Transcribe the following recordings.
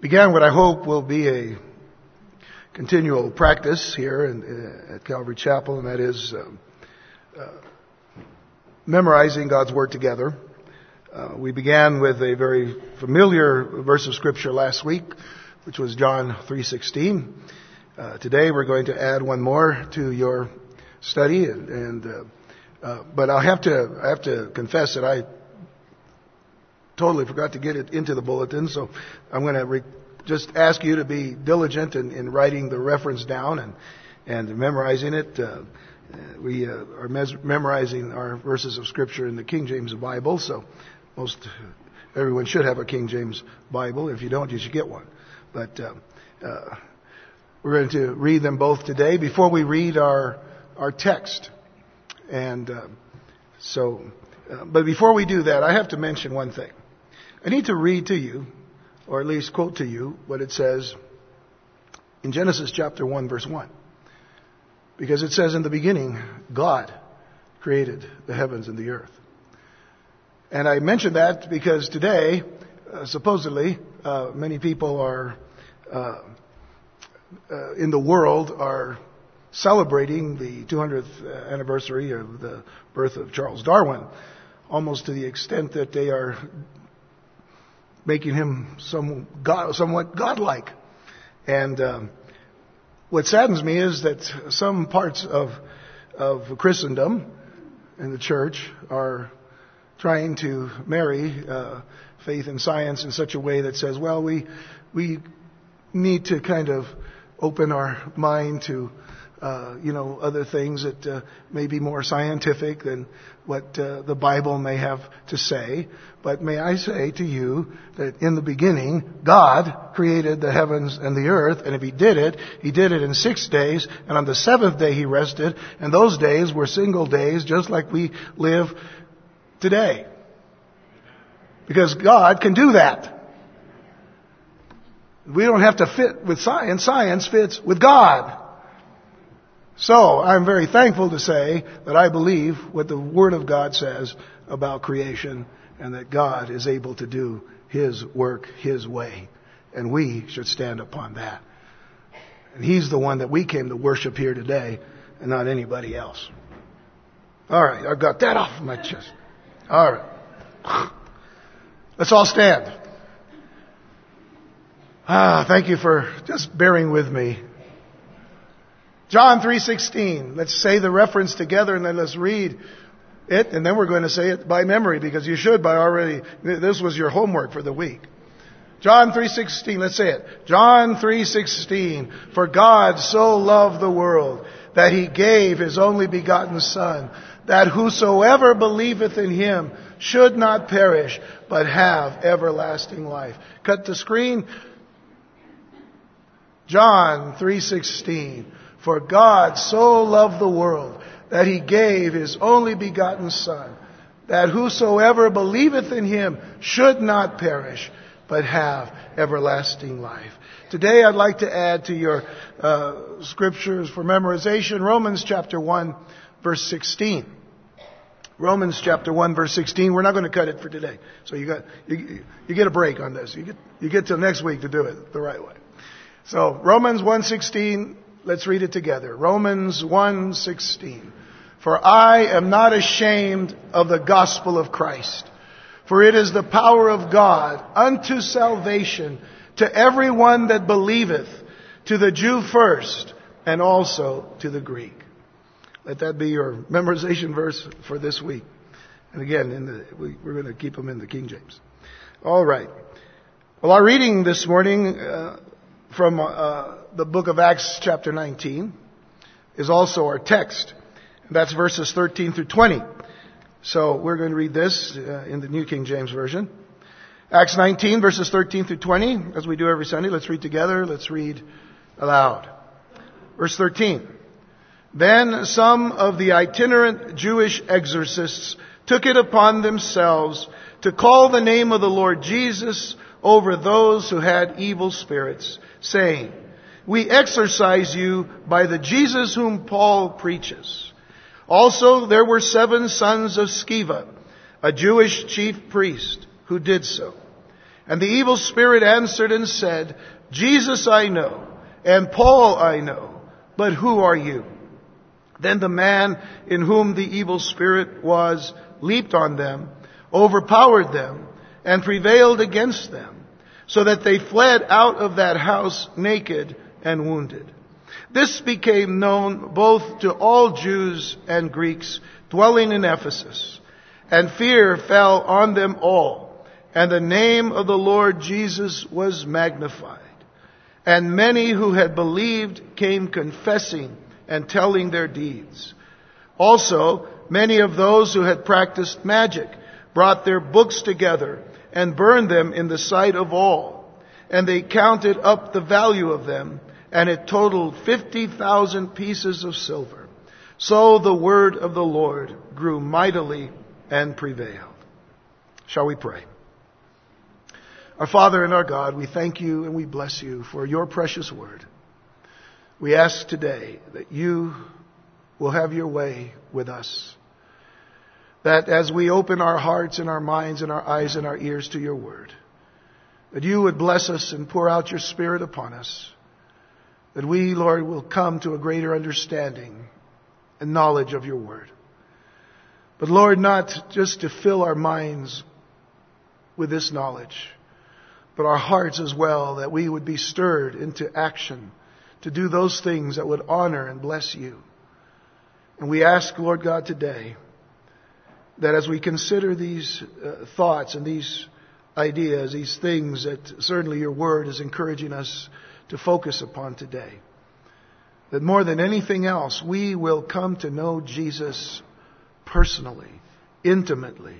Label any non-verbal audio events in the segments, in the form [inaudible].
began what I hope will be a continual practice here in, at Calvary Chapel, and that is uh, uh, memorizing God's Word together. Uh, we began with a very familiar verse of Scripture last week, which was John 3:16. Uh, today we're going to add one more to your study, and, and uh, uh, but I'll have to I have to confess that I totally forgot to get it into the bulletin, so I'm going to re- just ask you to be diligent in, in, writing the reference down and, and memorizing it. Uh, we uh, are mes- memorizing our verses of Scripture in the King James Bible, so most everyone should have a King James Bible. If you don't, you should get one. But uh, uh we're going to read them both today before we read our our text, and uh, so. Uh, but before we do that, I have to mention one thing. I need to read to you, or at least quote to you, what it says in Genesis chapter 1, verse 1. Because it says in the beginning, God created the heavens and the earth. And I mention that because today, uh, supposedly, uh, many people are uh, uh in the world are celebrating the 200th anniversary of the birth of Charles Darwin, almost to the extent that they are making him some God, somewhat godlike. And um, what saddens me is that some parts of of Christendom and the church are trying to marry uh, faith and science in such a way that says, well, we we need to kind of open our mind to uh, you know, other things that uh, may be more scientific than what uh, the Bible may have to say. But may I say to you that in the beginning, God created the heavens and the earth, and if He did it, He did it in six days, and on the seventh day He rested, and those days were single days, just like we live today. Because God can do that. We don't have to fit with science. Science fits with God. So, I'm very thankful to say that I believe what the Word of God says about creation and that God is able to do His work His way. And we should stand upon that. And He's the one that we came to worship here today and not anybody else. Alright, I've got that off my chest. Alright. [sighs] Let's all stand. Ah, thank you for just bearing with me John 3:16. Let's say the reference together and then let's read it and then we're going to say it by memory because you should by already this was your homework for the week. John 3:16, let's say it. John 3:16, for God so loved the world that he gave his only begotten son that whosoever believeth in him should not perish but have everlasting life. Cut the screen. John 3:16 for God so loved the world that he gave his only begotten Son, that whosoever believeth in him should not perish, but have everlasting life. Today I'd like to add to your uh, scriptures for memorization Romans chapter 1 verse 16. Romans chapter 1 verse 16. We're not going to cut it for today. So you got, you, you get a break on this. You get, you get till next week to do it the right way. So Romans 1:16 Let's read it together. Romans 1:16. For I am not ashamed of the gospel of Christ, for it is the power of God unto salvation to everyone that believeth, to the Jew first, and also to the Greek. Let that be your memorization verse for this week. And again, the, we, are going to keep them in the King James. All right. Well, our reading this morning uh, from uh, the book of Acts, chapter 19, is also our text. That's verses 13 through 20. So we're going to read this uh, in the New King James Version. Acts 19, verses 13 through 20, as we do every Sunday. Let's read together. Let's read aloud. Verse 13. Then some of the itinerant Jewish exorcists took it upon themselves to call the name of the Lord Jesus over those who had evil spirits, saying, we exorcise you by the Jesus whom Paul preaches. Also, there were seven sons of Sceva, a Jewish chief priest, who did so. And the evil spirit answered and said, Jesus I know, and Paul I know, but who are you? Then the man in whom the evil spirit was leaped on them, overpowered them, and prevailed against them, so that they fled out of that house naked and wounded. This became known both to all Jews and Greeks dwelling in Ephesus, and fear fell on them all, and the name of the Lord Jesus was magnified. And many who had believed came confessing and telling their deeds. Also, many of those who had practiced magic brought their books together and burned them in the sight of all. And they counted up the value of them, and it totaled 50,000 pieces of silver. So the word of the Lord grew mightily and prevailed. Shall we pray? Our Father and our God, we thank you and we bless you for your precious word. We ask today that you will have your way with us. That as we open our hearts and our minds and our eyes and our ears to your word, that you would bless us and pour out your spirit upon us. That we, Lord, will come to a greater understanding and knowledge of your word. But Lord, not just to fill our minds with this knowledge, but our hearts as well, that we would be stirred into action to do those things that would honor and bless you. And we ask, Lord God, today that as we consider these uh, thoughts and these ideas, these things that certainly your word is encouraging us to focus upon today, that more than anything else, we will come to know Jesus personally, intimately,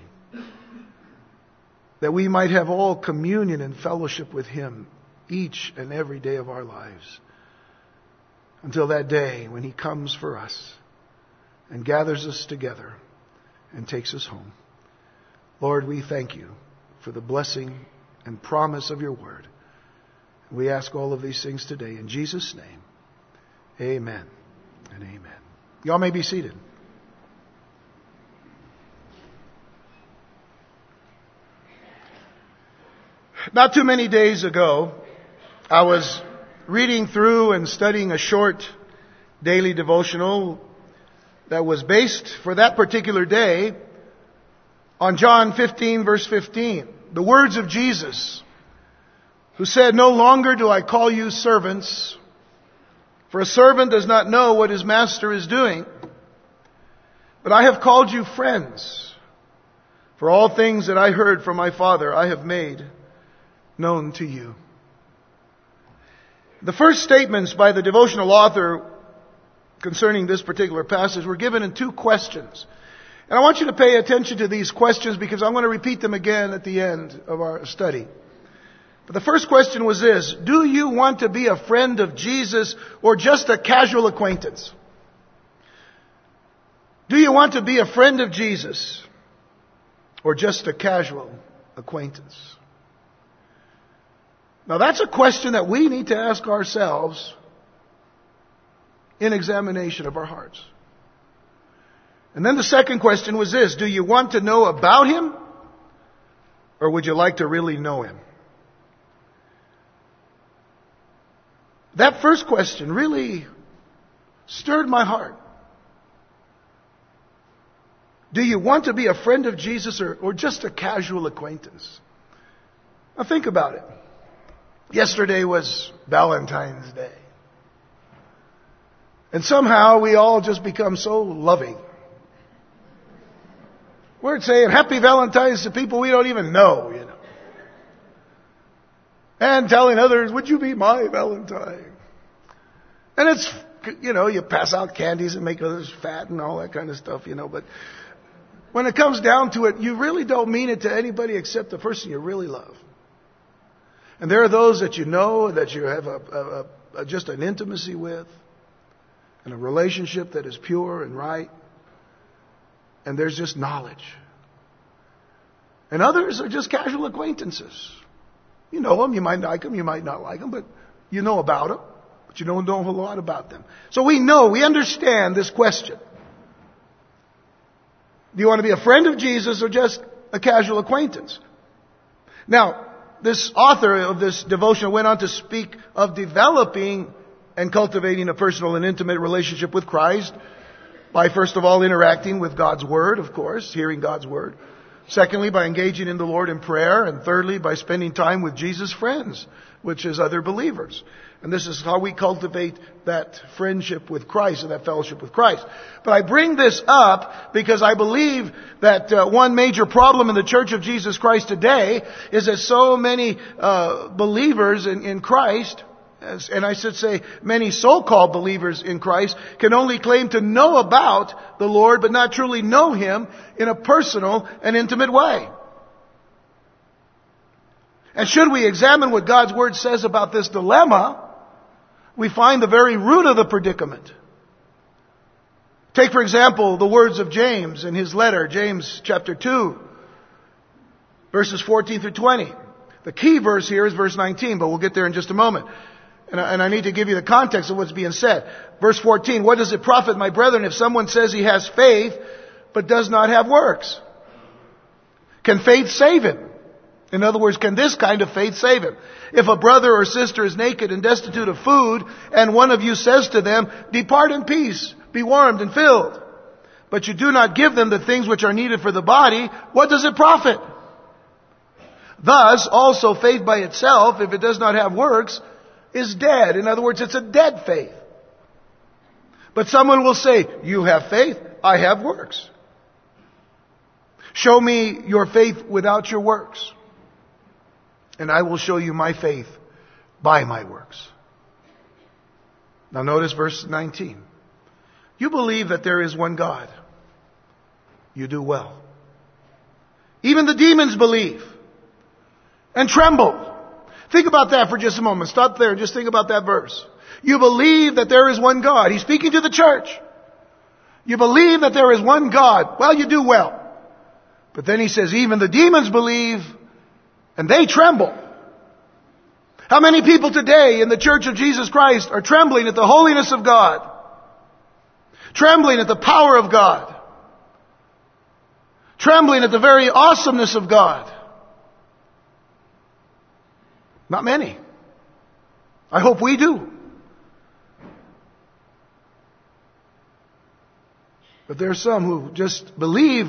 that we might have all communion and fellowship with him each and every day of our lives until that day when He comes for us and gathers us together and takes us home. Lord, we thank you for the blessing and promise of your word. We ask all of these things today in Jesus' name. Amen and amen. Y'all may be seated. Not too many days ago, I was reading through and studying a short daily devotional that was based for that particular day on John 15 verse 15. The words of Jesus, who said, No longer do I call you servants, for a servant does not know what his master is doing, but I have called you friends. For all things that I heard from my Father I have made known to you. The first statements by the devotional author concerning this particular passage were given in two questions. And I want you to pay attention to these questions because I'm going to repeat them again at the end of our study. But the first question was this, do you want to be a friend of Jesus or just a casual acquaintance? Do you want to be a friend of Jesus or just a casual acquaintance? Now that's a question that we need to ask ourselves in examination of our hearts. And then the second question was this, do you want to know about Him? Or would you like to really know Him? That first question really stirred my heart. Do you want to be a friend of Jesus or, or just a casual acquaintance? Now think about it. Yesterday was Valentine's Day. And somehow we all just become so loving. We're saying happy Valentine's to people we don't even know. And telling others, would you be my Valentine? And it's, you know, you pass out candies and make others fat and all that kind of stuff, you know, but when it comes down to it, you really don't mean it to anybody except the person you really love. And there are those that you know, that you have a, a, a, just an intimacy with, and a relationship that is pure and right. And there's just knowledge. And others are just casual acquaintances. You know them, you might like them, you might not like them, but you know about them, but you don't know a lot about them. So we know, we understand this question. Do you want to be a friend of Jesus or just a casual acquaintance? Now, this author of this devotion went on to speak of developing and cultivating a personal and intimate relationship with Christ by first of all interacting with God's Word, of course, hearing God's Word. Secondly, by engaging in the Lord in prayer. And thirdly, by spending time with Jesus' friends, which is other believers. And this is how we cultivate that friendship with Christ and that fellowship with Christ. But I bring this up because I believe that uh, one major problem in the Church of Jesus Christ today is that so many uh, believers in, in Christ and I should say many so-called believers in Christ can only claim to know about the Lord but not truly know Him in a personal and intimate way. And should we examine what God's Word says about this dilemma, we find the very root of the predicament. Take for example the words of James in his letter, James chapter 2, verses 14 through 20. The key verse here is verse 19, but we'll get there in just a moment. And I, and I need to give you the context of what's being said. Verse 14, what does it profit, my brethren, if someone says he has faith, but does not have works? Can faith save him? In other words, can this kind of faith save him? If a brother or sister is naked and destitute of food, and one of you says to them, depart in peace, be warmed and filled, but you do not give them the things which are needed for the body, what does it profit? Thus, also faith by itself, if it does not have works, is dead. In other words, it's a dead faith. But someone will say, you have faith, I have works. Show me your faith without your works, and I will show you my faith by my works. Now notice verse 19. You believe that there is one God. You do well. Even the demons believe and tremble. Think about that for just a moment. Stop there and just think about that verse. You believe that there is one God. He's speaking to the church. You believe that there is one God. Well, you do well. But then he says, even the demons believe and they tremble. How many people today in the church of Jesus Christ are trembling at the holiness of God? Trembling at the power of God? Trembling at the very awesomeness of God? Not many. I hope we do. But there are some who just believe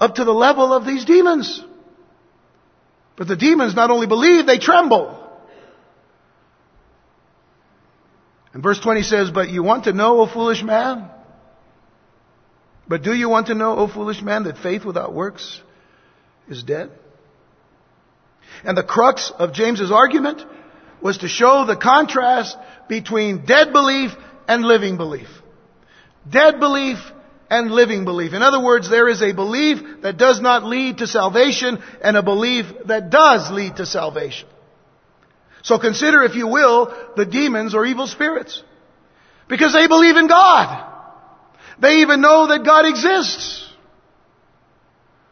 up to the level of these demons. But the demons not only believe, they tremble. And verse 20 says, But you want to know, O foolish man? But do you want to know, O foolish man, that faith without works is dead? And the crux of James's argument was to show the contrast between dead belief and living belief. Dead belief and living belief. In other words, there is a belief that does not lead to salvation and a belief that does lead to salvation. So consider, if you will, the demons or evil spirits. Because they believe in God. They even know that God exists.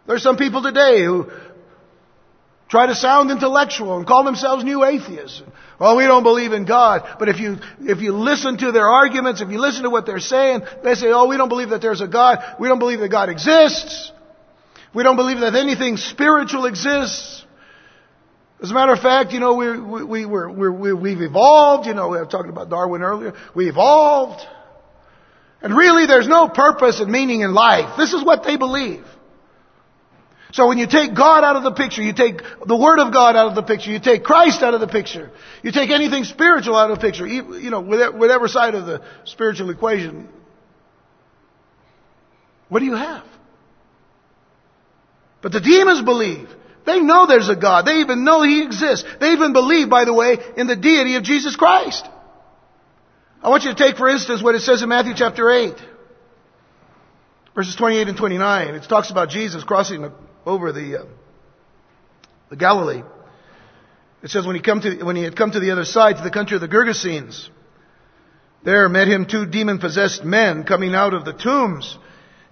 There's some people today who try to sound intellectual and call themselves new atheists. Well, we don't believe in God. But if you, if you listen to their arguments, if you listen to what they're saying, they say, oh, we don't believe that there's a God. We don't believe that God exists. We don't believe that anything spiritual exists. As a matter of fact, you know, we, we, we, we, we've evolved. You know, we were talking about Darwin earlier. We evolved. And really, there's no purpose and meaning in life. This is what they believe. So when you take God out of the picture, you take the Word of God out of the picture, you take Christ out of the picture, you take anything spiritual out of the picture, you know, whatever side of the spiritual equation, what do you have? But the demons believe. They know there's a God. They even know He exists. They even believe, by the way, in the deity of Jesus Christ. I want you to take, for instance, what it says in Matthew chapter 8. Verses 28 and 29. It talks about Jesus crossing the over the, uh, the Galilee. It says when he, come to, when he had come to the other side, to the country of the Gergesenes, there met him two demon-possessed men coming out of the tombs,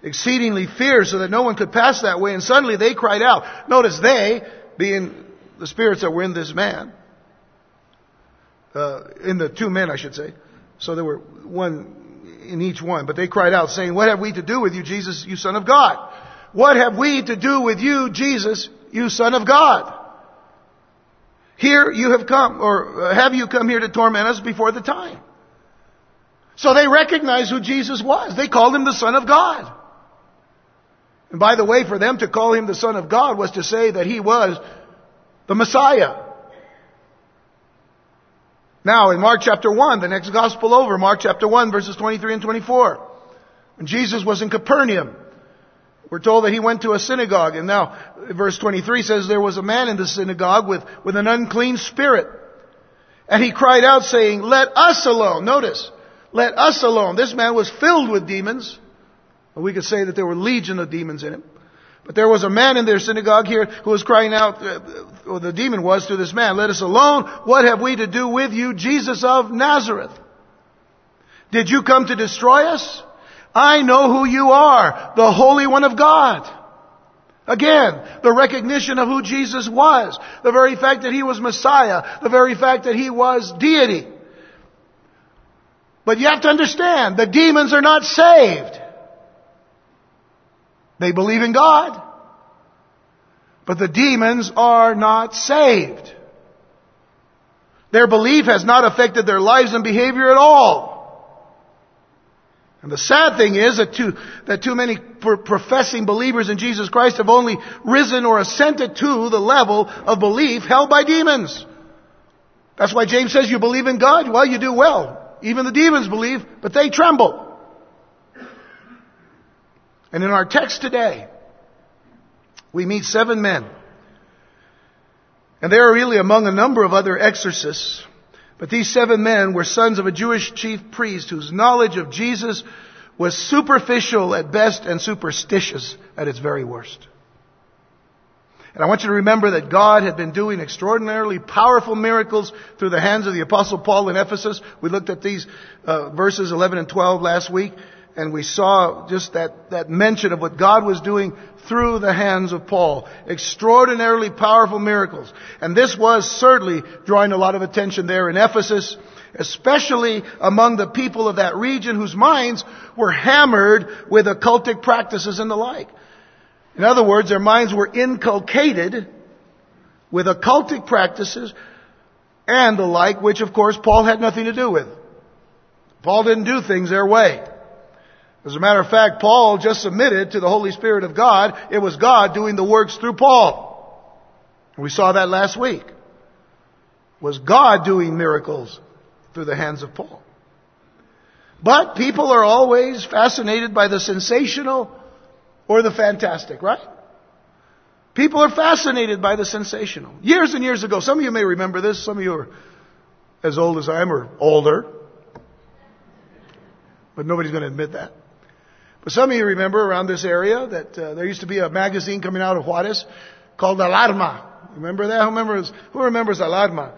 exceedingly fierce, so that no one could pass that way. And suddenly they cried out. Notice they, being the spirits that were in this man, uh, in the two men, I should say. So there were one in each one, but they cried out, saying, "What have we to do with you, Jesus, you Son of God?" What have we to do with you, Jesus, you Son of God? here you have come, or have you come here to torment us before the time? So they recognized who Jesus was. They called him the Son of God. And by the way, for them to call him the Son of God was to say that he was the Messiah. Now, in Mark chapter 1, the next gospel over, Mark chapter 1, verses 23 and 24, when Jesus was in Capernaum, we're told that he went to a synagogue, and now verse 23 says there was a man in the synagogue with, with an unclean spirit. And he cried out saying, let us alone. Notice, let us alone. This man was filled with demons. We could say that there were legion of demons in him. But there was a man in their synagogue here who was crying out, uh, or the demon was to this man, let us alone. What have we to do with you, Jesus of Nazareth? Did you come to destroy us? I know who you are, the Holy One of God. Again, the recognition of who Jesus was, the very fact that He was Messiah, the very fact that He was deity. But you have to understand, the demons are not saved. They believe in God. But the demons are not saved. Their belief has not affected their lives and behavior at all. And the sad thing is that too, that too many professing believers in Jesus Christ have only risen or ascended to the level of belief held by demons. That's why James says you believe in God. Well, you do well. Even the demons believe, but they tremble. And in our text today, we meet seven men. And they are really among a number of other exorcists. But these seven men were sons of a Jewish chief priest whose knowledge of Jesus was superficial at best and superstitious at its very worst. And I want you to remember that God had been doing extraordinarily powerful miracles through the hands of the apostle Paul in Ephesus. We looked at these uh, verses 11 and 12 last week and we saw just that, that mention of what God was doing through the hands of Paul. Extraordinarily powerful miracles. And this was certainly drawing a lot of attention there in Ephesus, especially among the people of that region whose minds were hammered with occultic practices and the like. In other words, their minds were inculcated with occultic practices and the like, which of course Paul had nothing to do with. Paul didn't do things their way. As a matter of fact, Paul just submitted to the Holy Spirit of God. It was God doing the works through Paul. We saw that last week. Was God doing miracles through the hands of Paul. But people are always fascinated by the sensational or the fantastic, right? People are fascinated by the sensational. Years and years ago, some of you may remember this, some of you are as old as I am or older. But nobody's going to admit that. But some of you remember around this area that uh, there used to be a magazine coming out of Juarez called Alarma. Remember that? Who remembers, who remembers Alarma?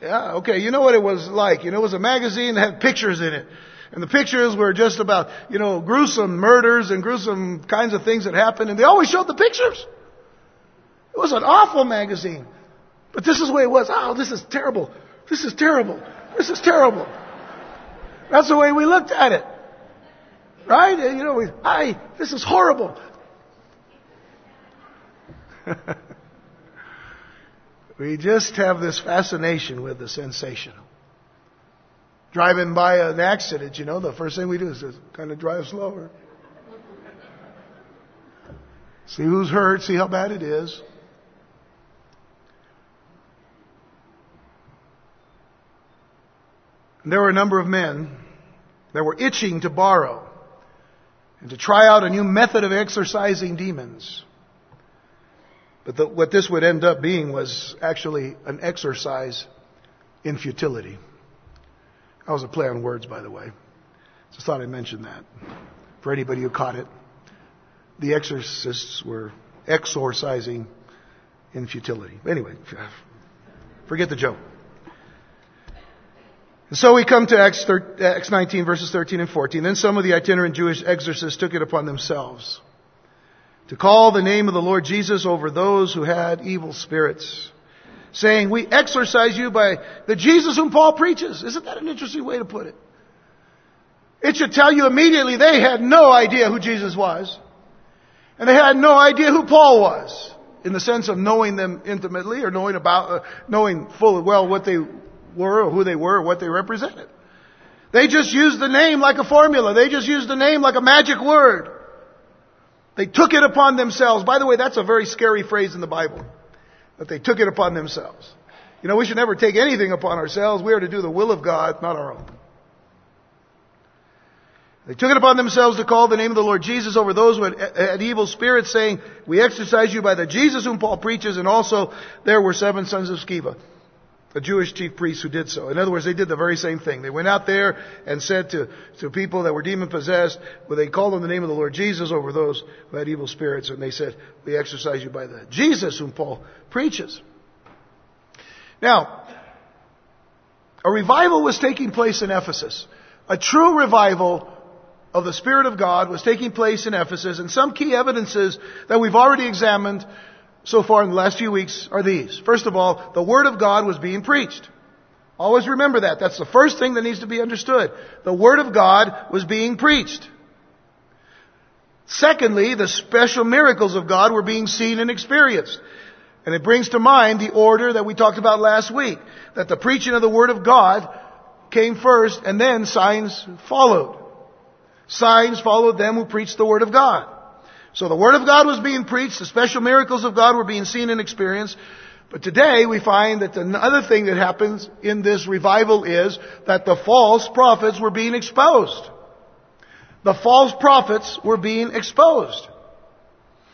Yeah, okay. You know what it was like. You know, it was a magazine that had pictures in it. And the pictures were just about, you know, gruesome murders and gruesome kinds of things that happened. And they always showed the pictures. It was an awful magazine. But this is the way it was. Oh, this is terrible. This is terrible. This is terrible. That's the way we looked at it. Right? You know, I, this is horrible. [laughs] we just have this fascination with the sensational. Driving by an accident, you know, the first thing we do is just kind of drive slower. See who's hurt, see how bad it is. There were a number of men that were itching to borrow and to try out a new method of exorcising demons. But the, what this would end up being was actually an exercise in futility. That was a play on words, by the way. Just thought I'd mention that. For anybody who caught it, the exorcists were exorcising in futility. Anyway, forget the joke. So we come to Acts, Acts 19 verses 13 and 14. Then some of the itinerant Jewish exorcists took it upon themselves to call the name of the Lord Jesus over those who had evil spirits, saying, we exorcise you by the Jesus whom Paul preaches. Isn't that an interesting way to put it? It should tell you immediately they had no idea who Jesus was. And they had no idea who Paul was. in the sense of knowing them intimately or knowing about, uh, knowing full well what they were or who they were or what they represented. They just used the name like a formula. They just used the name like a magic word. They took it upon themselves. By the way, that's a very scary phrase in the Bible. That they took it upon themselves. You know, we should never take anything upon ourselves. We are to do the will of God, not our own. They took it upon themselves to call the name of the Lord Jesus over those who had, had, evil spirits, saying, We exorcise you by the Jesus whom Paul preaches, and also there were seven sons of Sceva a Jewish chief priest who did so. In other words, they did the very same thing. They went out there and said to, to people that were demon possessed, well, they called on the name of the Lord Jesus over those who had evil spirits, and they said, We exorcise you by the Jesus whom Paul preaches. Now, a revival was taking place in Ephesus. A true revival of the Spirit of God was taking place in Ephesus, and some key evidences that we've already examined so far in the last few weeks are these. First of all, the Word of God was being preached. Always remember that. That's the first thing that needs to be understood. The Word of God was being preached. Secondly, the special miracles of God were being seen and experienced. And it brings to mind the order that we talked about last week. That the preaching of the Word of God came first and then signs followed. Signs followed them who preached the Word of God. So the Word of God was being preached, the special miracles of God were being seen and experienced. But today we find that another thing that happens in this revival is that the false prophets were being exposed. The false prophets were being exposed.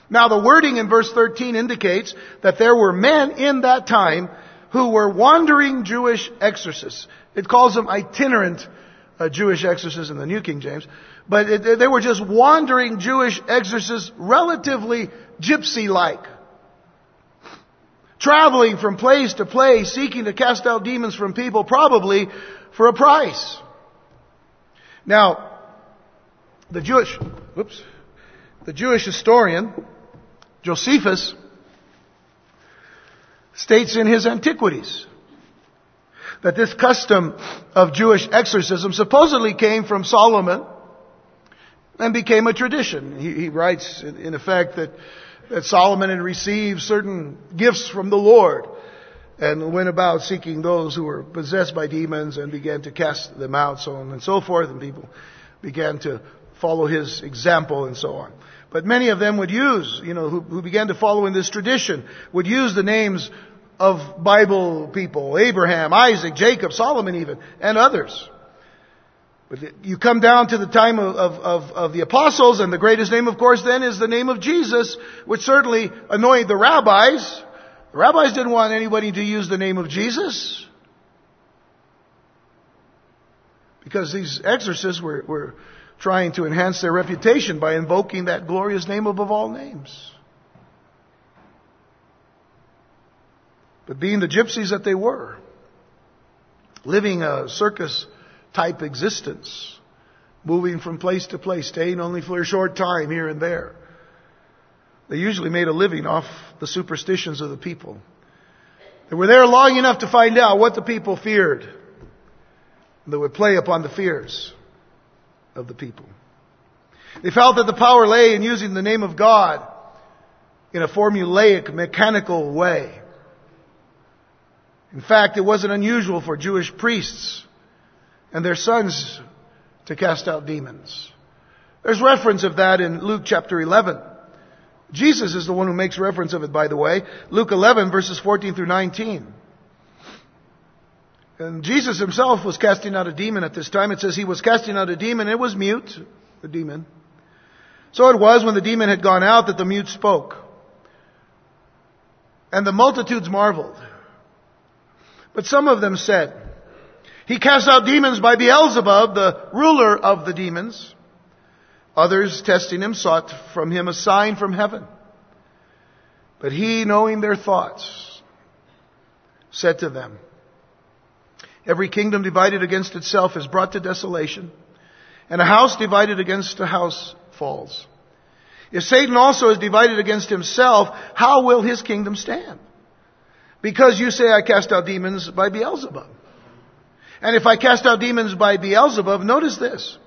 Now the wording in verse 13 indicates that there were men in that time who were wandering Jewish exorcists. It calls them itinerant uh, Jewish exorcists in the New King James. But they were just wandering Jewish exorcists, relatively gypsy-like. Traveling from place to place, seeking to cast out demons from people, probably for a price. Now, the Jewish, whoops, the Jewish historian, Josephus, states in his Antiquities that this custom of Jewish exorcism supposedly came from Solomon and became a tradition. He, he writes, in, in effect, that, that Solomon had received certain gifts from the Lord and went about seeking those who were possessed by demons and began to cast them out, so on and so forth, and people began to follow his example and so on. But many of them would use, you know, who, who began to follow in this tradition, would use the names of Bible people, Abraham, Isaac, Jacob, Solomon even, and others. You come down to the time of, of, of, the apostles, and the greatest name, of course, then is the name of Jesus, which certainly annoyed the rabbis. The rabbis didn't want anybody to use the name of Jesus. Because these exorcists were, were trying to enhance their reputation by invoking that glorious name above all names. But being the gypsies that they were, living a circus type existence, moving from place to place, staying only for a short time here and there. They usually made a living off the superstitions of the people. They were there long enough to find out what the people feared. and They would play upon the fears of the people. They felt that the power lay in using the name of God in a formulaic, mechanical way. In fact, it wasn't unusual for Jewish priests and their sons to cast out demons. There's reference of that in Luke chapter 11. Jesus is the one who makes reference of it, by the way. Luke 11 verses 14 through 19. And Jesus himself was casting out a demon at this time. It says he was casting out a demon. It was mute, the demon. So it was when the demon had gone out that the mute spoke. And the multitudes marveled. But some of them said, he cast out demons by Beelzebub, the ruler of the demons. Others, testing him, sought from him a sign from heaven. But he, knowing their thoughts, said to them, Every kingdom divided against itself is brought to desolation, and a house divided against a house falls. If Satan also is divided against himself, how will his kingdom stand? Because you say I cast out demons by Beelzebub. And if I cast out demons by Beelzebub, notice this.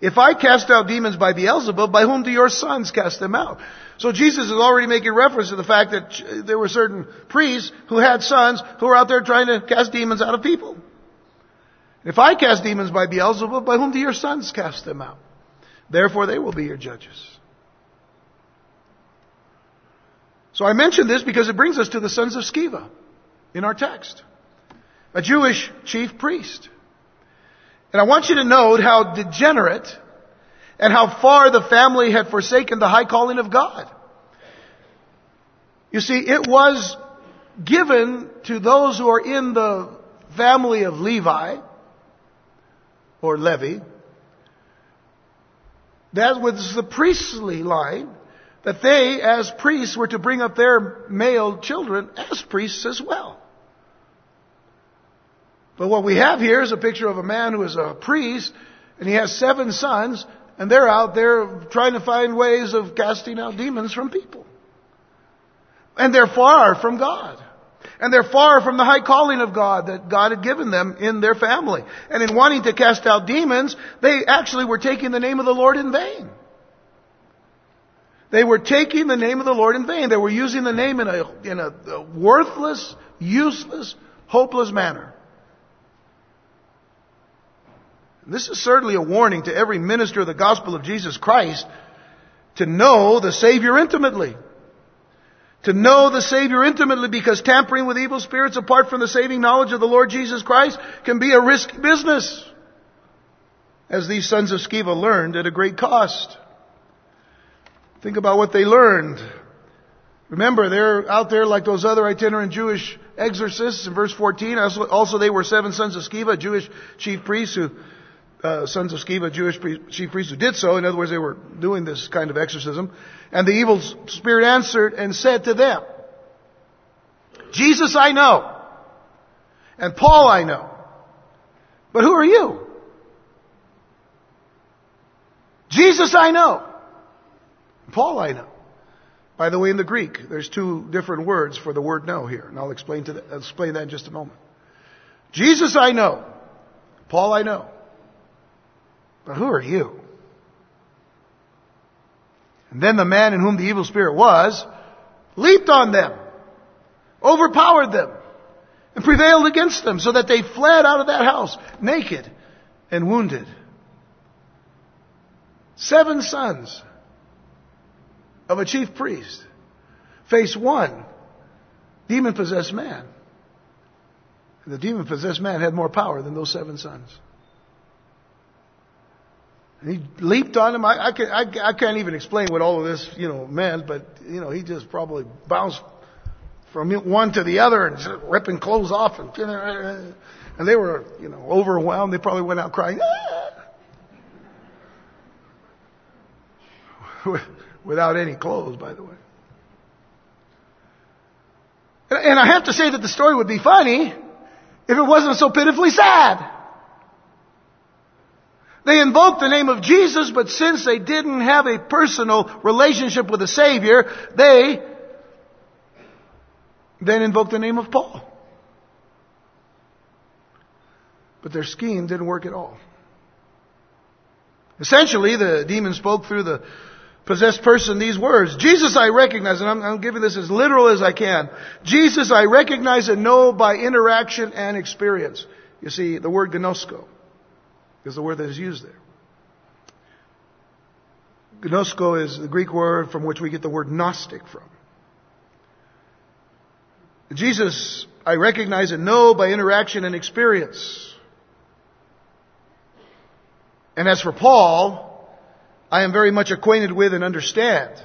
If I cast out demons by Beelzebub, by whom do your sons cast them out? So Jesus is already making reference to the fact that there were certain priests who had sons who were out there trying to cast demons out of people. If I cast demons by Beelzebub, by whom do your sons cast them out? Therefore they will be your judges. So I mention this because it brings us to the sons of Sceva in our text. A Jewish chief priest. And I want you to note how degenerate and how far the family had forsaken the high calling of God. You see, it was given to those who are in the family of Levi, or Levi, that was the priestly line, that they, as priests, were to bring up their male children as priests as well. But what we have here is a picture of a man who is a priest, and he has seven sons, and they're out there trying to find ways of casting out demons from people. And they're far from God. And they're far from the high calling of God that God had given them in their family. And in wanting to cast out demons, they actually were taking the name of the Lord in vain. They were taking the name of the Lord in vain. They were using the name in a, in a, worthless, useless, hopeless manner. This is certainly a warning to every minister of the gospel of Jesus Christ to know the Savior intimately. To know the Savior intimately because tampering with evil spirits apart from the saving knowledge of the Lord Jesus Christ can be a risky business. As these sons of Sceva learned at a great cost. Think about what they learned. Remember, they're out there like those other itinerant Jewish exorcists in verse 14. Also, they were seven sons of Sceva, Jewish chief priests who uh, sons of Sceva, Jewish chief priests who did so. In other words, they were doing this kind of exorcism. And the evil spirit answered and said to them, Jesus I know, and Paul I know, but who are you? Jesus I know, Paul I know. By the way, in the Greek, there's two different words for the word know here, and I'll explain, to the, explain that in just a moment. Jesus I know, Paul I know. But who are you? And then the man in whom the evil spirit was leaped on them, overpowered them, and prevailed against them so that they fled out of that house naked and wounded. Seven sons of a chief priest face one demon possessed man. And the demon possessed man had more power than those seven sons. He leaped on him. I, I, can, I, I can't even explain what all of this, you know, meant, but, you know, he just probably bounced from one to the other and ripping clothes off and, and they were, you know, overwhelmed. They probably went out crying, ah! [laughs] without any clothes, by the way. And I have to say that the story would be funny if it wasn't so pitifully sad. They invoked the name of Jesus, but since they didn't have a personal relationship with the Savior, they then invoked the name of Paul. But their scheme didn't work at all. Essentially, the demon spoke through the possessed person these words. Jesus I recognize, and I'm, I'm, giving this as literal as I can. Jesus I recognize and know by interaction and experience. You see, the word gnosko is the word that is used there. Gnosko is the Greek word from which we get the word Gnostic from. Jesus, I recognize and know by interaction and experience. And as for Paul, I am very much acquainted with and understand. So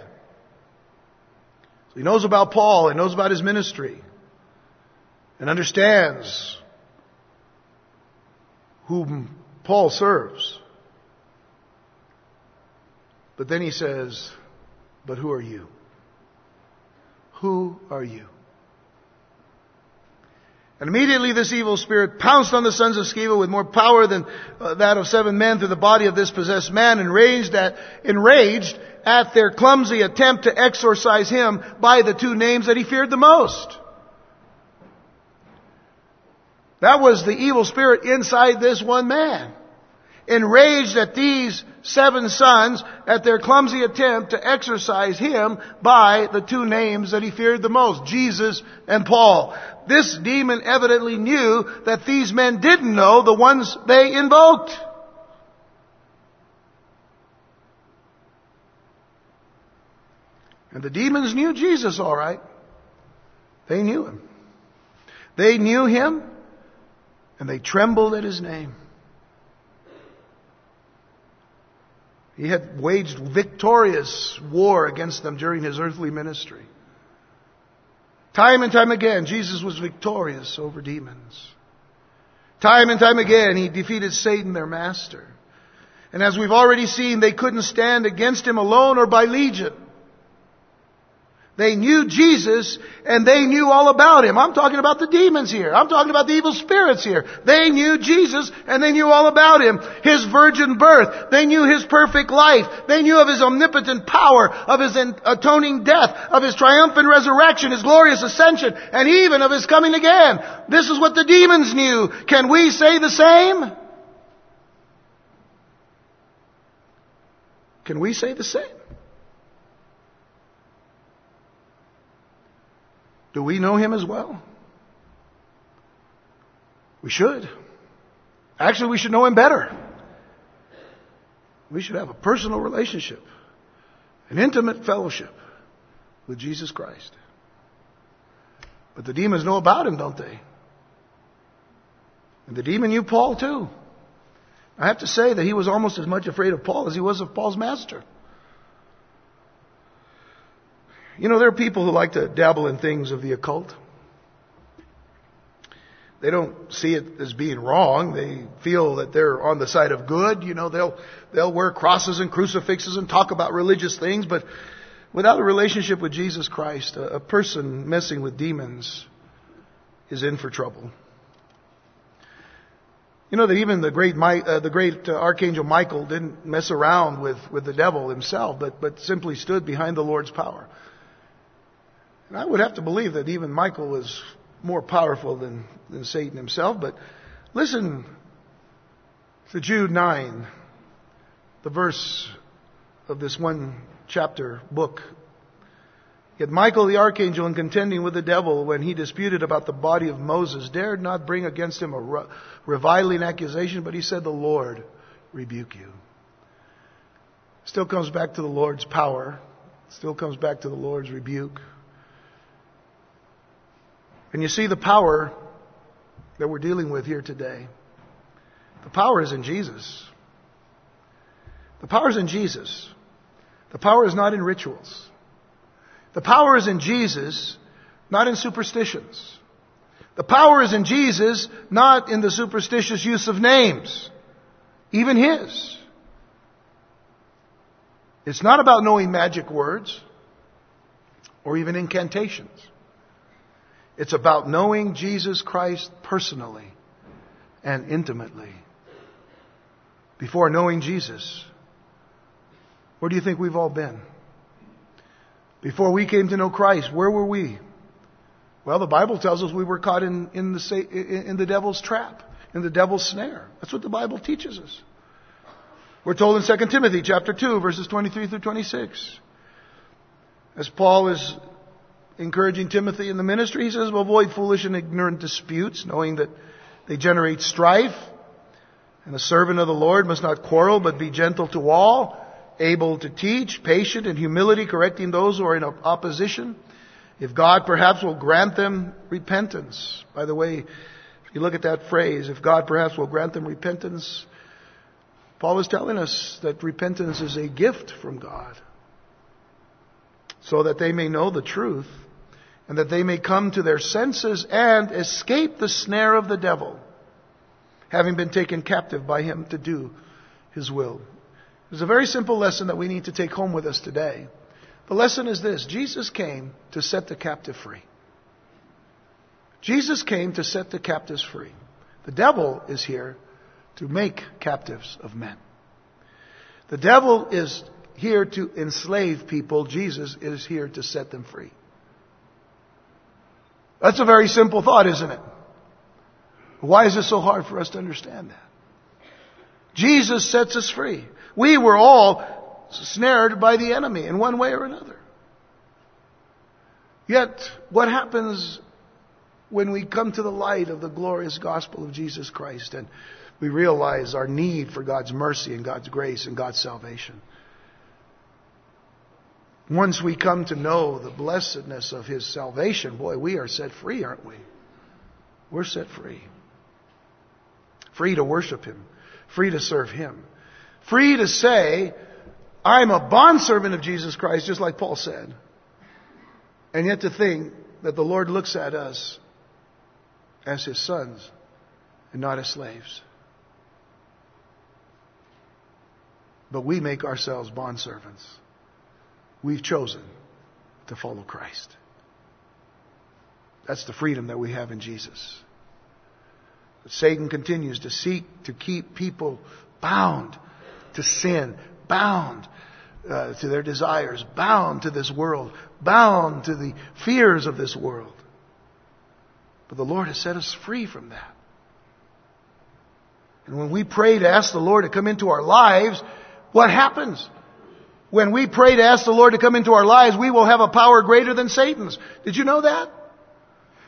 he knows about Paul, he knows about his ministry, and understands whom Paul serves. But then he says, But who are you? Who are you? And immediately this evil spirit pounced on the sons of Sceva with more power than uh, that of seven men through the body of this possessed man, enraged at, enraged at their clumsy attempt to exorcise him by the two names that he feared the most. That was the evil spirit inside this one man. Enraged at these seven sons at their clumsy attempt to exorcise him by the two names that he feared the most, Jesus and Paul. This demon evidently knew that these men didn't know the ones they invoked. And the demons knew Jesus all right. They knew him. They knew him and they trembled at his name. He had waged victorious war against them during his earthly ministry. Time and time again, Jesus was victorious over demons. Time and time again, he defeated Satan, their master. And as we've already seen, they couldn't stand against him alone or by legion. They knew Jesus and they knew all about him. I'm talking about the demons here. I'm talking about the evil spirits here. They knew Jesus and they knew all about him. His virgin birth. They knew his perfect life. They knew of his omnipotent power, of his atoning death, of his triumphant resurrection, his glorious ascension, and even of his coming again. This is what the demons knew. Can we say the same? Can we say the same? Do we know him as well? We should. Actually, we should know him better. We should have a personal relationship, an intimate fellowship with Jesus Christ. But the demons know about him, don't they? And the demon knew Paul too. I have to say that he was almost as much afraid of Paul as he was of Paul's master. You know, there are people who like to dabble in things of the occult. They don't see it as being wrong. They feel that they're on the side of good. You know, they'll, they'll wear crosses and crucifixes and talk about religious things, but without a relationship with Jesus Christ, a, a person messing with demons is in for trouble. You know that even the great, uh, the great uh, archangel Michael didn't mess around with, with the devil himself, but, but simply stood behind the Lord's power. And I would have to believe that even Michael was more powerful than, than Satan himself. But listen to Jude 9, the verse of this one chapter book. Yet Michael the archangel, in contending with the devil when he disputed about the body of Moses, dared not bring against him a reviling accusation, but he said, The Lord rebuke you. Still comes back to the Lord's power, still comes back to the Lord's rebuke. And you see the power that we're dealing with here today. The power is in Jesus. The power is in Jesus. The power is not in rituals. The power is in Jesus, not in superstitions. The power is in Jesus, not in the superstitious use of names, even His. It's not about knowing magic words or even incantations. It's about knowing Jesus Christ personally and intimately. Before knowing Jesus, where do you think we've all been? Before we came to know Christ, where were we? Well, the Bible tells us we were caught in, in, the, in the devil's trap, in the devil's snare. That's what the Bible teaches us. We're told in 2 Timothy chapter 2, verses 23 through 26. As Paul is encouraging Timothy in the ministry, he says, avoid foolish and ignorant disputes, knowing that they generate strife. And the servant of the Lord must not quarrel, but be gentle to all, able to teach, patient in humility, correcting those who are in opposition. If God perhaps will grant them repentance. By the way, if you look at that phrase, if God perhaps will grant them repentance, Paul is telling us that repentance is a gift from God so that they may know the truth and that they may come to their senses and escape the snare of the devil, having been taken captive by him to do his will. There's a very simple lesson that we need to take home with us today. The lesson is this Jesus came to set the captive free. Jesus came to set the captives free. The devil is here to make captives of men. The devil is here to enslave people. Jesus is here to set them free. That's a very simple thought, isn't it? Why is it so hard for us to understand that? Jesus sets us free. We were all snared by the enemy in one way or another. Yet, what happens when we come to the light of the glorious gospel of Jesus Christ and we realize our need for God's mercy and God's grace and God's salvation? Once we come to know the blessedness of His salvation, boy, we are set free, aren't we? We're set free. Free to worship Him. Free to serve Him. Free to say, I'm a bondservant of Jesus Christ, just like Paul said. And yet to think that the Lord looks at us as His sons and not as slaves. But we make ourselves bondservants. We've chosen to follow Christ. That's the freedom that we have in Jesus. But Satan continues to seek to keep people bound to sin, bound uh, to their desires, bound to this world, bound to the fears of this world. But the Lord has set us free from that. And when we pray to ask the Lord to come into our lives, what happens? When we pray to ask the Lord to come into our lives, we will have a power greater than Satan's. Did you know that?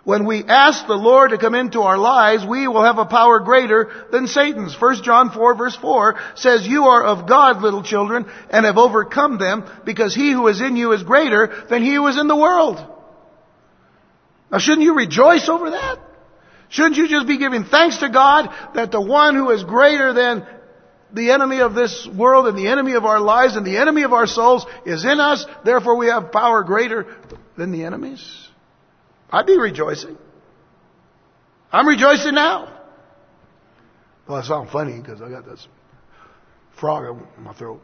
When we ask the Lord to come into our lives, we will have a power greater than Satan's. 1 John 4 verse 4 says, You are of God, little children, and have overcome them, because he who is in you is greater than he who is in the world. Now shouldn't you rejoice over that? Shouldn't you just be giving thanks to God that the one who is greater than the enemy of this world and the enemy of our lives and the enemy of our souls is in us, therefore we have power greater than the enemies? I'd be rejoicing. I'm rejoicing now. Well, it sounds funny because I got this frog in my throat.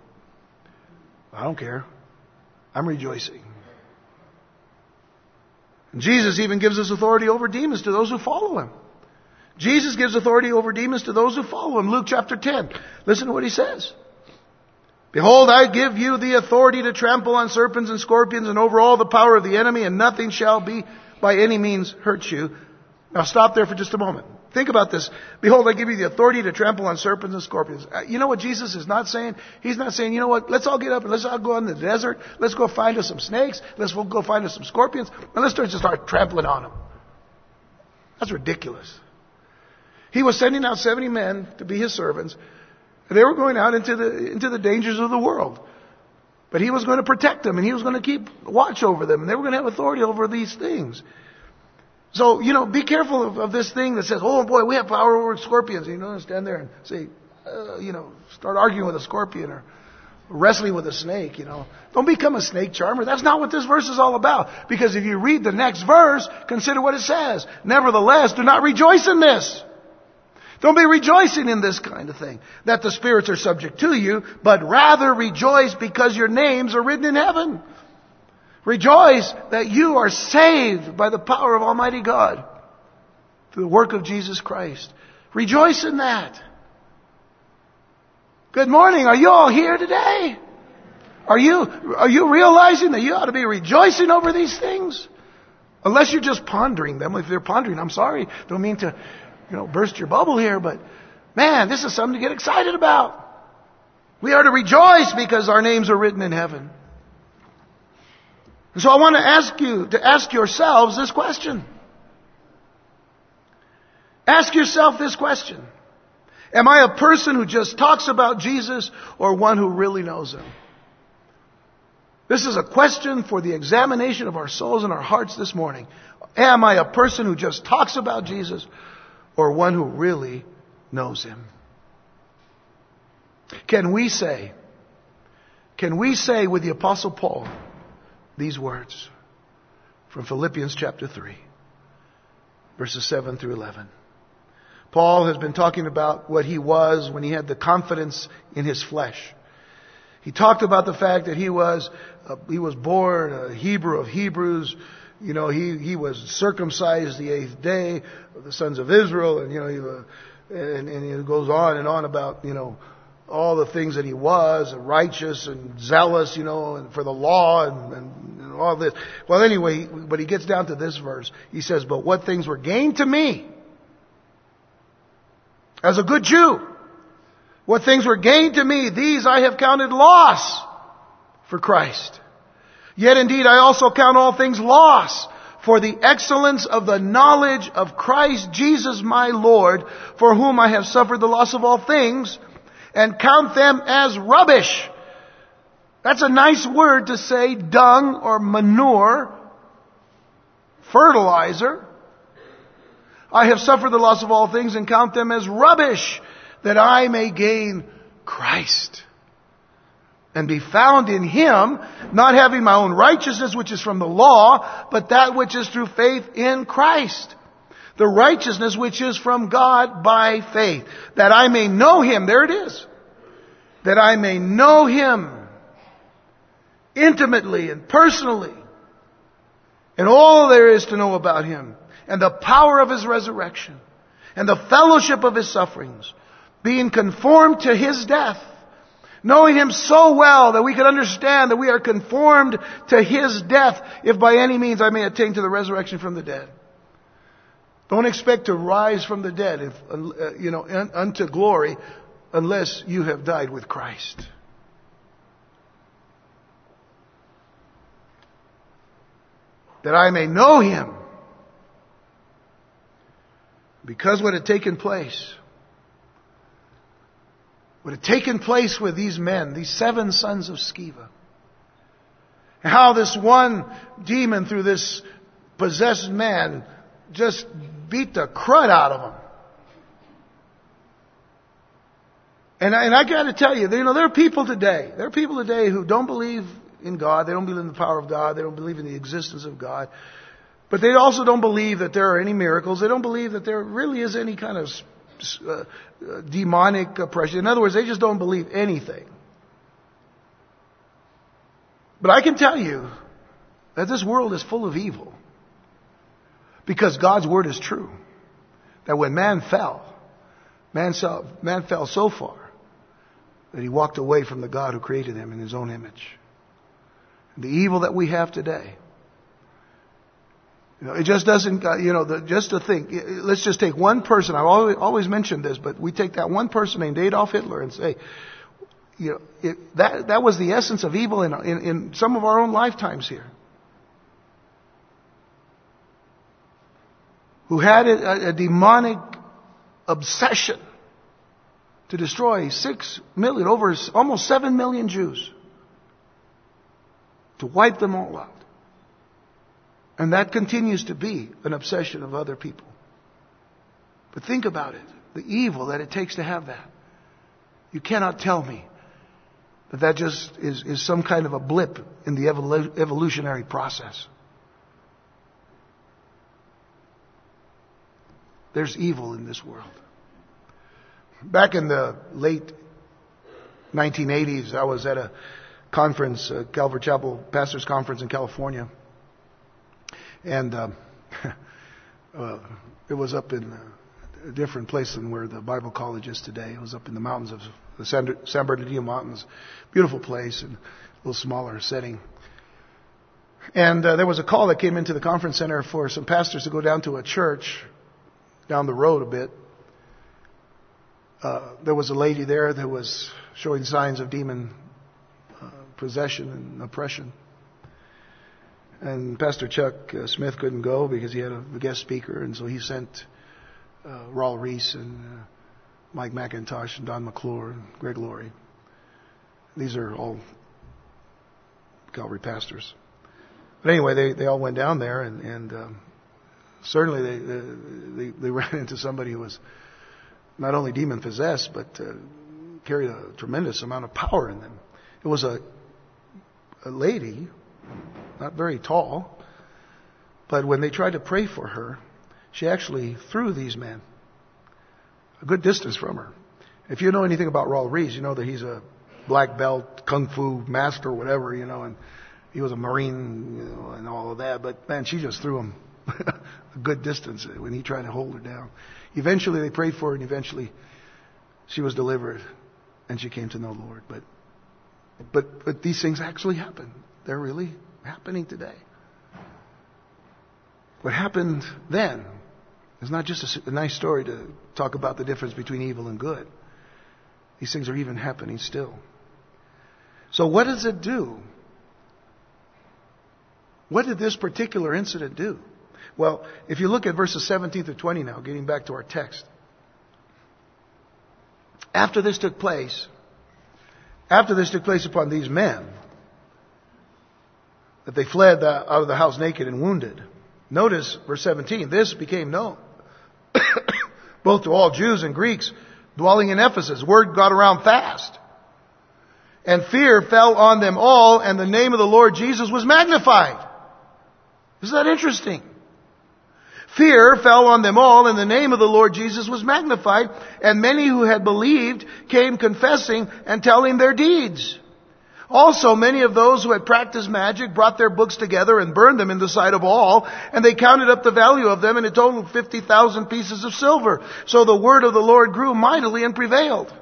I don't care. I'm rejoicing. And Jesus even gives us authority over demons to those who follow him. Jesus gives authority over demons to those who follow him. Luke chapter 10. Listen to what he says. Behold, I give you the authority to trample on serpents and scorpions and over all the power of the enemy, and nothing shall be by any means hurt you. Now stop there for just a moment. Think about this. Behold, I give you the authority to trample on serpents and scorpions. Uh, you know what Jesus is not saying? He's not saying, you know what, let's all get up and let's all go in the desert. Let's go find us some snakes. Let's go find us some scorpions. And let's just start trampling on them. That's ridiculous. He was sending out 70 men to be his servants. And they were going out into the, into the dangers of the world. But he was going to protect them and he was going to keep watch over them and they were going to have authority over these things. So, you know, be careful of, of this thing that says, oh boy, we have power over scorpions. You know, stand there and say, uh, you know, start arguing with a scorpion or wrestling with a snake, you know. Don't become a snake charmer. That's not what this verse is all about. Because if you read the next verse, consider what it says. Nevertheless, do not rejoice in this. Don't be rejoicing in this kind of thing, that the spirits are subject to you, but rather rejoice because your names are written in heaven. Rejoice that you are saved by the power of Almighty God through the work of Jesus Christ. Rejoice in that. Good morning. Are you all here today? Are you, are you realizing that you ought to be rejoicing over these things? Unless you're just pondering them. If you're pondering, I'm sorry. Don't mean to you know, burst your bubble here, but man, this is something to get excited about. We are to rejoice because our names are written in heaven. And so I want to ask you to ask yourselves this question. Ask yourself this question. Am I a person who just talks about Jesus or one who really knows Him? This is a question for the examination of our souls and our hearts this morning. Am I a person who just talks about Jesus or one who really knows Him. Can we say, can we say with the Apostle Paul these words from Philippians chapter 3, verses 7 through 11? Paul has been talking about what he was when he had the confidence in his flesh. He talked about the fact that he was, uh, he was born a Hebrew of Hebrews, you know, he, he was circumcised the eighth day of the sons of Israel, and, you know, he, uh, and, and it goes on and on about, you know, all the things that he was, righteous and zealous, you know, and for the law and, and, and all this. Well, anyway, but he gets down to this verse. He says, but what things were gained to me as a good Jew, What things were gained to me, these I have counted loss for Christ. Yet indeed I also count all things loss for the excellence of the knowledge of Christ Jesus my Lord, for whom I have suffered the loss of all things, and count them as rubbish. That's a nice word to say dung or manure, fertilizer. I have suffered the loss of all things and count them as rubbish that I may gain Christ and be found in Him, not having my own righteousness which is from the law, but that which is through faith in Christ. The righteousness which is from God by faith. That I may know Him. There it is. That I may know Him intimately and personally. And all there is to know about Him. And the power of His resurrection. And the fellowship of His sufferings. Being conformed to His death Knowing Him so well that we can understand that we are conformed to His death if by any means I may attain to the resurrection from the dead. Don't expect to rise from the dead, if, uh, you know, unto glory unless you have died with Christ. That I may know Him. Because what had taken place what had taken place with these men, these seven sons of Sceva. How this one demon through this possessed man just beat the crud out of him. And I, and I got to tell you, you know, there are people today, there are people today who don't believe in God, they don't believe in the power of God, they don't believe in the existence of God, but they also don't believe that there are any miracles, they don't believe that there really is any kind of uh, demonic oppression. In other words, they just don't believe anything. But I can tell you that this world is full of evil. Because God's word is true. That when man fell, man, saw, man fell so far that he walked away from the God who created him in his own image. The evil that we have today you know, it just doesn't, uh, you know, the, just to think, let's just take one person, I've always, always mentioned this, but we take that one person named Adolf Hitler and say, you know, it, that, that was the essence of evil in, in, in some of our own lifetimes here. Who had a, a demonic obsession to destroy six million, over almost seven million Jews. To wipe them all out. And that continues to be an obsession of other people. But think about it the evil that it takes to have that. You cannot tell me that that just is, is some kind of a blip in the evolu- evolutionary process. There's evil in this world. Back in the late 1980s, I was at a conference, a Calvary Chapel Pastors Conference in California. And [laughs] uh, uh, it was up in a different place than where the Bible College is today. It was up in the mountains of the San, San Bernardino Mountains. Beautiful place and a little smaller setting. And uh, there was a call that came into the conference center for some pastors to go down to a church down the road a bit. Uh, there was a lady there that was showing signs of demon uh, possession and oppression. And Pastor Chuck uh, Smith couldn't go because he had a guest speaker, and so he sent uh, Raul Ries and uh, Mike MacIntosh and Don McClure and Greg Laurie. These are all Calvary pastors. But anyway, they, they all went down there, and, and um, certainly they, they, they [laughs] ran into somebody who was not only demon possessed, but uh, carried a tremendous amount of power in them. It was a, a lady not very tall. But when they tried to pray for her, she actually threw these men a good distance from her. If you know anything about Raul Ries, you know that he's a black belt kung fu master, whatever, you know, and he was a marine, you know, and all of that. But man, she just threw him [laughs] a good distance when he tried to hold her down. Eventually, they prayed for her, and eventually, she was delivered, and she came to know the Lord. But, but, but these things actually happen. They're really happening today. What happened then is not just a, a nice story to talk about the difference between evil and good. These things are even happening still. So what does it do? What did this particular incident do? Well, if you look at verses 17 to 20 now, getting back to our text. After this took place, after this took place upon these men, that they fled out of the house naked and wounded. Notice verse 17, this became known [coughs] both to all Jews and Greeks dwelling in Ephesus. Word got around fast. And fear fell on them all and the name of the Lord Jesus was magnified. Isn't that interesting? Fear fell on them all and the name of the Lord Jesus was magnified and many who had believed came confessing and telling their deeds. Also, many of those who had practiced magic brought their books together and burned them in the sight of all, and they counted up the value of them, and it totaled 50,000 pieces of silver. So the word of the Lord grew mightily and prevailed.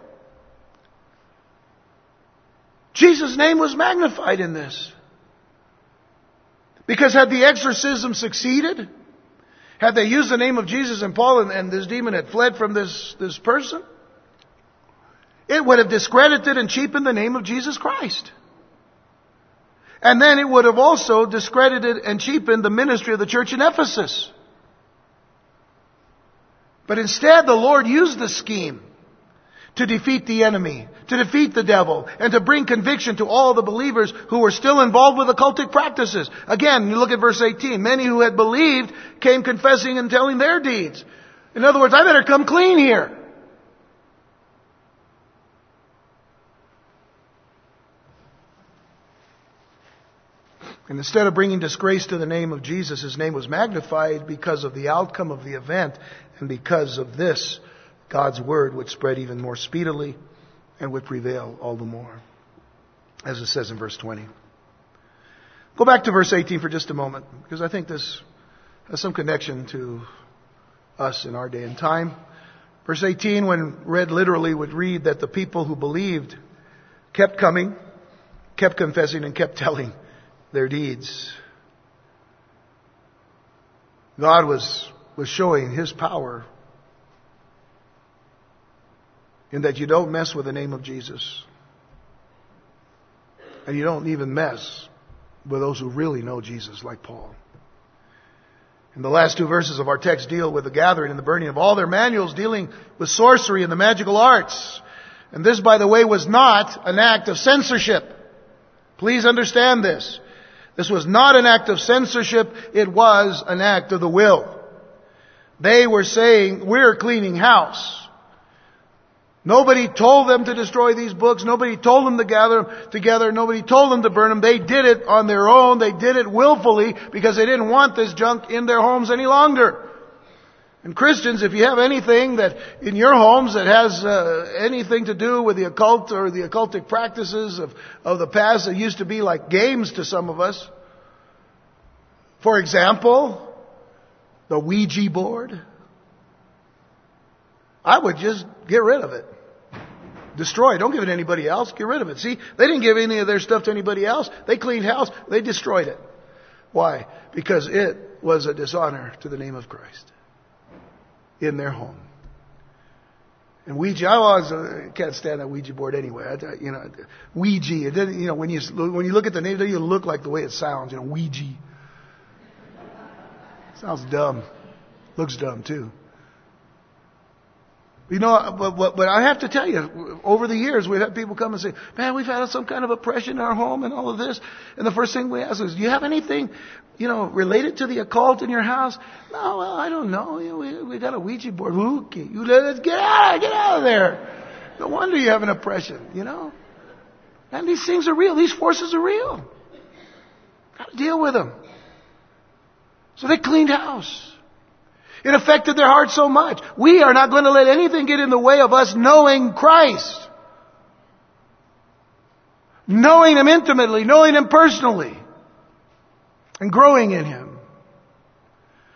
Jesus' name was magnified in this. Because had the exorcism succeeded, had they used the name of Jesus and Paul and, and this demon had fled from this, this person, it would have discredited and cheapened the name of Jesus Christ. And then it would have also discredited and cheapened the ministry of the church in Ephesus. But instead, the Lord used the scheme to defeat the enemy, to defeat the devil, and to bring conviction to all the believers who were still involved with occultic practices. Again, you look at verse 18. Many who had believed came confessing and telling their deeds. In other words, I better come clean here. And instead of bringing disgrace to the name of Jesus, his name was magnified because of the outcome of the event. And because of this, God's word would spread even more speedily and would prevail all the more. As it says in verse 20. Go back to verse 18 for just a moment, because I think this has some connection to us in our day and time. Verse 18, when read literally, would read that the people who believed kept coming, kept confessing, and kept telling their deeds. God was, was showing His power in that you don't mess with the name of Jesus. And you don't even mess with those who really know Jesus, like Paul. And the last two verses of our text deal with the gathering and the burning of all their manuals dealing with sorcery and the magical arts. And this, by the way, was not an act of censorship. Please understand this. This was not an act of censorship, it was an act of the will. They were saying, we're cleaning house. Nobody told them to destroy these books. Nobody told them to gather them together. Nobody told them to burn them. They did it on their own. They did it willfully because they didn't want this junk in their homes any longer. And Christians, if you have anything that in your homes that has uh, anything to do with the occult or the occultic practices of, of the past that used to be like games to some of us, for example, the Ouija board, I would just get rid of it. Destroy. Don't give it to anybody else. Get rid of it. See, they didn't give any of their stuff to anybody else. They cleaned house. They destroyed it. Why? Because it was a dishonor to the name of Christ in their home. And Ouija, I always uh, can't stand that Ouija board anyway. I, you know, Ouija. It didn't, you know, when you when you look at the name, it doesn't even look like the way it sounds. You know, Ouija. Sounds dumb. Looks dumb too. You know, but, but, but I have to tell you, over the years, we've had people come and say, man, we've had some kind of oppression in our home and all of this. And the first thing we ask is, do you have anything, you know, related to the occult in your house? No, well, I don't know. You know we, we got a Ouija board. Okay, you let us get out, get out of there. No wonder you have an oppression, you know. And these things are real. These forces are real. Got to deal with them. So they cleaned house. It affected their heart so much. We are not going to let anything get in the way of us knowing Christ. Knowing Him intimately, knowing Him personally, and growing in Him.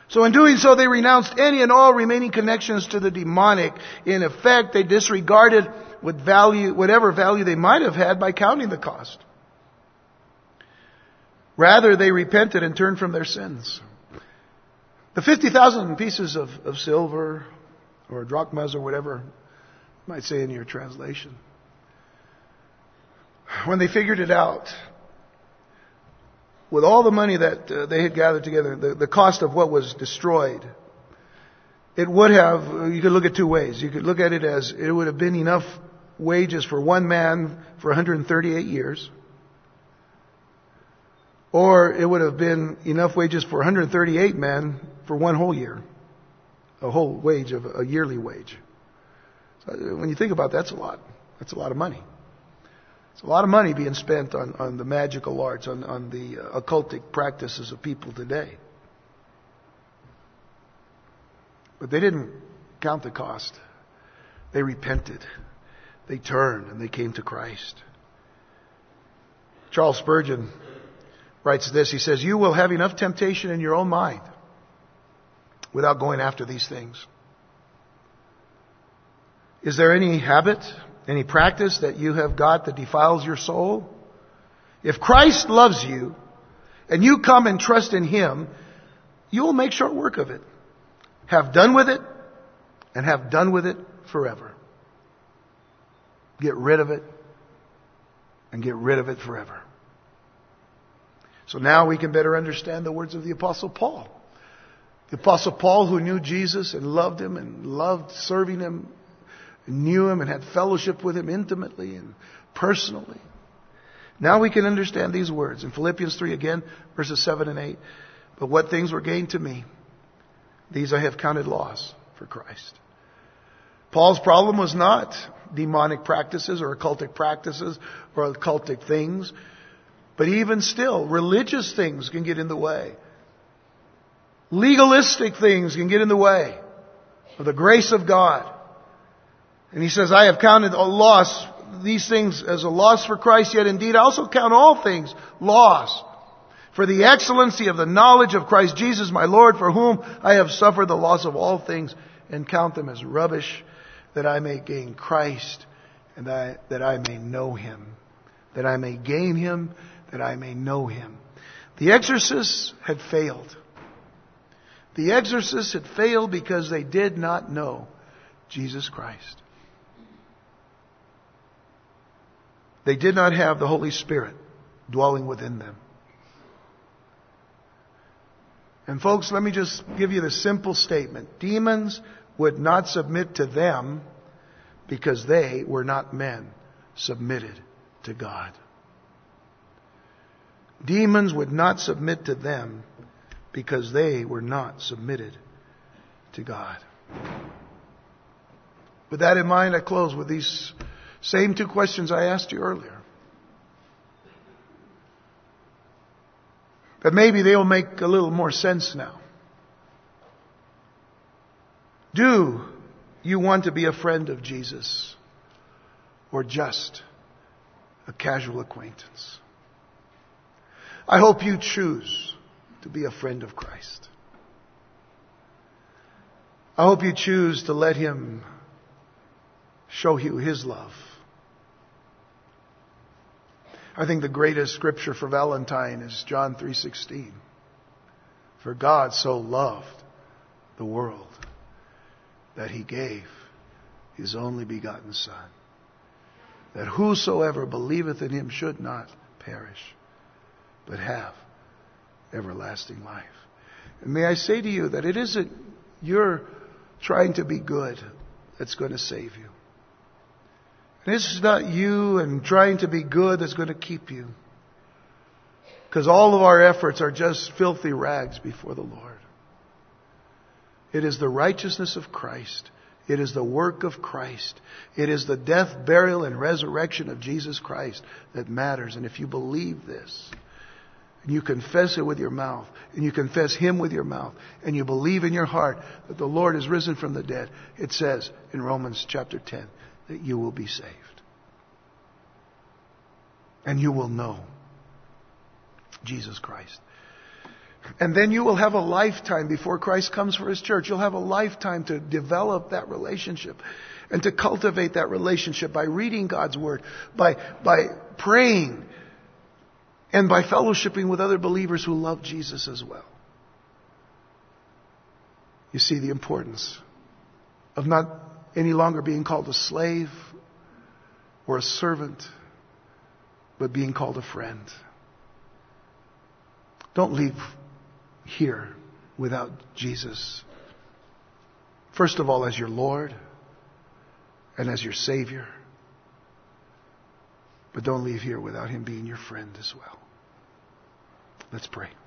So in doing so, they renounced any and all remaining connections to the demonic. In effect, they disregarded what value, whatever value they might have had by counting the cost. Rather, they repented and turned from their sins. The 50,000 pieces of, of silver or drachmas or whatever might say in your translation. when they figured it out, with all the money that uh, they had gathered together, the, the cost of what was destroyed, it would have, you could look at two ways. You could look at it as it would have been enough wages for one man for 138 years, or it would have been enough wages for 138 men for one whole year, a whole wage of a yearly wage. So when you think about that, that's a lot. That's a lot of money. It's a lot of money being spent on, on the magical arts, on, on the uh, occultic practices of people today. But they didn't count the cost. They repented. They turned and they came to Christ. Charles Spurgeon writes this. He says, You will have enough temptation in your own mind without going after these things. Is there any habit, any practice that you have got that defiles your soul? If Christ loves you and you come and trust in Him, you will make short work of it. Have done with it and have done with it forever. Get rid of it and get rid of it forever. So now we can better understand the words of the Apostle Paul. The Apostle Paul, who knew Jesus and loved him and loved serving him, knew him and had fellowship with him intimately and personally. Now we can understand these words. In Philippians 3 again, verses 7 and 8. But what things were gained to me, these I have counted loss for Christ. Paul's problem was not demonic practices or occultic practices or occultic things, but even still, religious things can get in the way. Legalistic things can get in the way of the grace of God. And he says, I have counted a loss, these things as a loss for Christ, yet indeed I also count all things loss for the excellency of the knowledge of Christ Jesus my Lord, for whom I have suffered the loss of all things and count them as rubbish, that I may gain Christ and I, that I may know him. That I may gain him, that I may know him. The exorcists had failed. The exorcists had failed because they did not know Jesus Christ. They did not have the Holy Spirit dwelling within them. And folks, let me just give you the simple statement. Demons would not submit to them because they were not men submitted to God. Demons would not submit to them because they were not submitted to God. With that in mind, I close with these same two questions I asked you earlier. But maybe they'll make a little more sense now. Do you want to be a friend of Jesus or just a casual acquaintance? I hope you choose to be a friend of Christ. I hope you choose to let Him show you His love. I think the greatest scripture for Valentine is John 3:16. For God so loved the world that he gave his only begotten son that whosoever believeth in him should not perish but have everlasting life. And may I say to you that it isn't your trying to be good that's going to save you. And is not you and trying to be good that's going to keep you. Because all of our efforts are just filthy rags before the Lord. It is the righteousness of Christ. It is the work of Christ. It is the death, burial, and resurrection of Jesus Christ that matters. And if you believe this, and you confess it with your mouth, and you confess Him with your mouth, and you believe in your heart that the Lord is risen from the dead, it says in Romans chapter 10 that you will be saved. And you will know Jesus Christ. And then you will have a lifetime before Christ comes for His church. You'll have a lifetime to develop that relationship and to cultivate that relationship by reading God's Word, by, by praying, and by fellowshipping with other believers who love Jesus as well. You see the importance of not any longer being called a slave or a servant, but being called a friend. Don't leave here without Jesus. First of all, as your Lord and as your Savior. But don't leave here without Him being your friend as well. Let's pray.